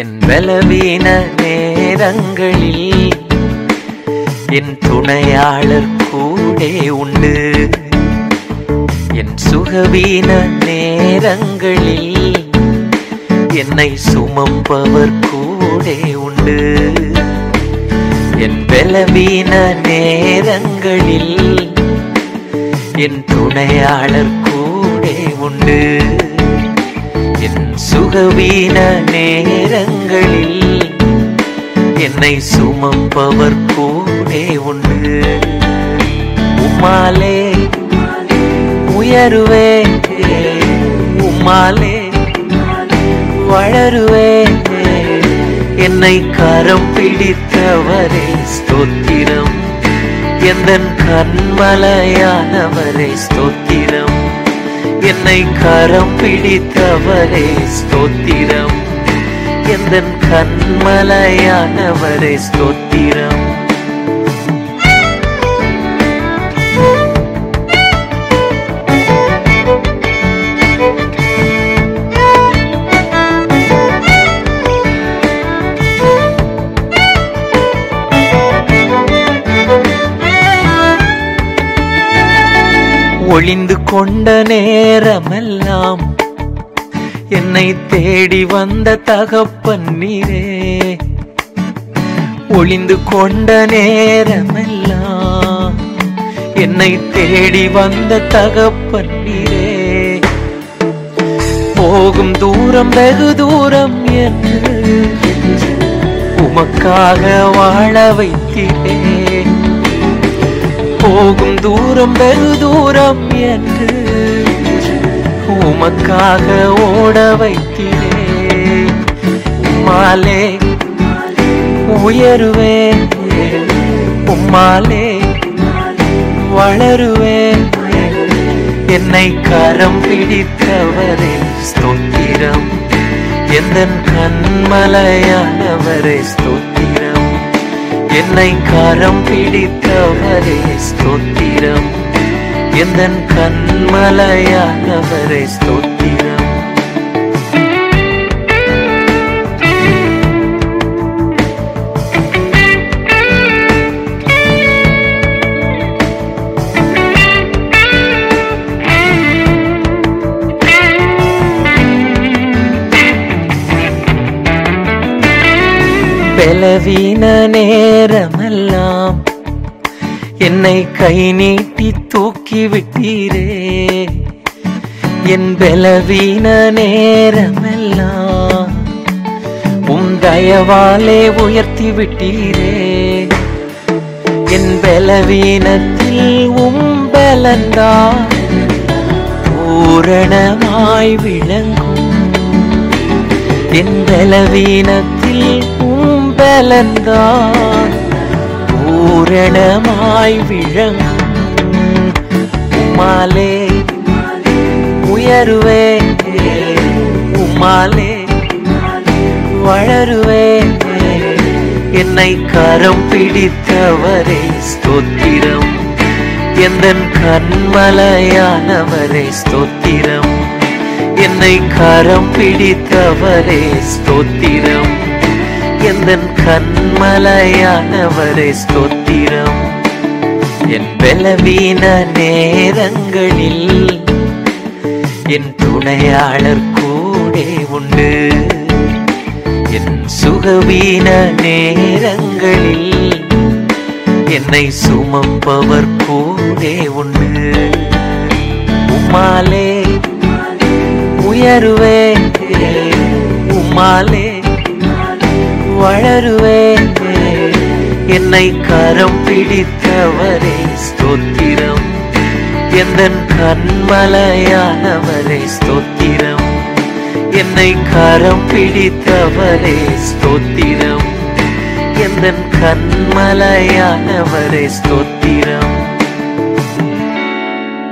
என் பலவீன நேரங்களில் என் துணையாளர் கூடே உண்டு. என் சுகவீன நேரங்களில் என்னை சுமப்பவர் கூடே உண்டு. என் பலவீன நேரங்களில் என் துணையாளர் கூடே உண்டு. என் சுகவீன நேரங்களில் என்னை சுமப்பவர் கூடே உண்டு. உம்மாலே உயருவே உம்மாலே வளருவே என்னை கரம் பிடித்தவரே ஸ்தோத்திரம். எந்த கண்மலையானவரே ஸ்தோத்திரம். என்னை கரம் பிடித்தவரே ஸ்தோத்திரம். எந்த கண்மலையானவரே ஸ்தோத்திரம். ஒளிந்து கொண்ட நேரமெல்லாம் என்னை தேடி வந்த தகப்பன் நீரே. ஒளிந்து கொண்ட நேரமெல்லாம் என்னை தேடி வந்த தகப்பன் நீரே. போகும் தூரம் வெகு தூரம் என்று உமக்காக வாழ வைத்தீரே போகும் தூரம் வெகு தூரம் என்று உமக்காக ஓட வைத்தீரே உம்மாலே உயருவே உம்மாலே வளருவேன். என்னை கரம் பிடித்தவரே ஸ்தோத்திரம். எந்த கண்மலையானவரே ஸ்தோத்திரம். என்னை கரம் பிடித்தவரே ஸ்தோத்திரம். எந்தன் கண்மலையானவரே ஸ்தோத்திரம். பலவீன நேரமெல்லாம் என்னை கை நீட்டி தூக்கி விட்டீரே. என் பலவீன நேரமெல்லாம் உம் தயவாலே உயர்த்தி விட்டீரே. என் பலவீனத்தில் உம் பலந்தா பூரணமாய் விளங்கும். என் பலவீனத்தில் உம் பூரணமாய் விளங்கும் உமாலே உயருவே உமாலே வளருவே என்னை கரம் பிடித்தவரே ஸ்தோத்திரம். எந்தன் கண்மலையானவரே ஸ்தோத்திரம். என்னை கரம் பிடித்தவரே ஸ்தோத்திரம். எந்தன் கண்மலையானவரை ஸ்தோத்திரம்? என் பலவீன நேரங்களில் என் துணையாளர் கூடே உண்டு. என் சுகவீன நேரங்களில் என்னை சுமப்பவர் கூடே உண்டு. உமாலே உயருவே உமாலே வளருவேன் என்னை கரம் பிடித்தவரே ஸ்தோத்திரம். எந்தன் கண்மலையானவரே ஸ்தோத்திரம். என்னை கரம் பிடித்தவரே ஸ்தோத்திரம். எந்தன் கண்மலையானவரே ஸ்தோத்திரம்.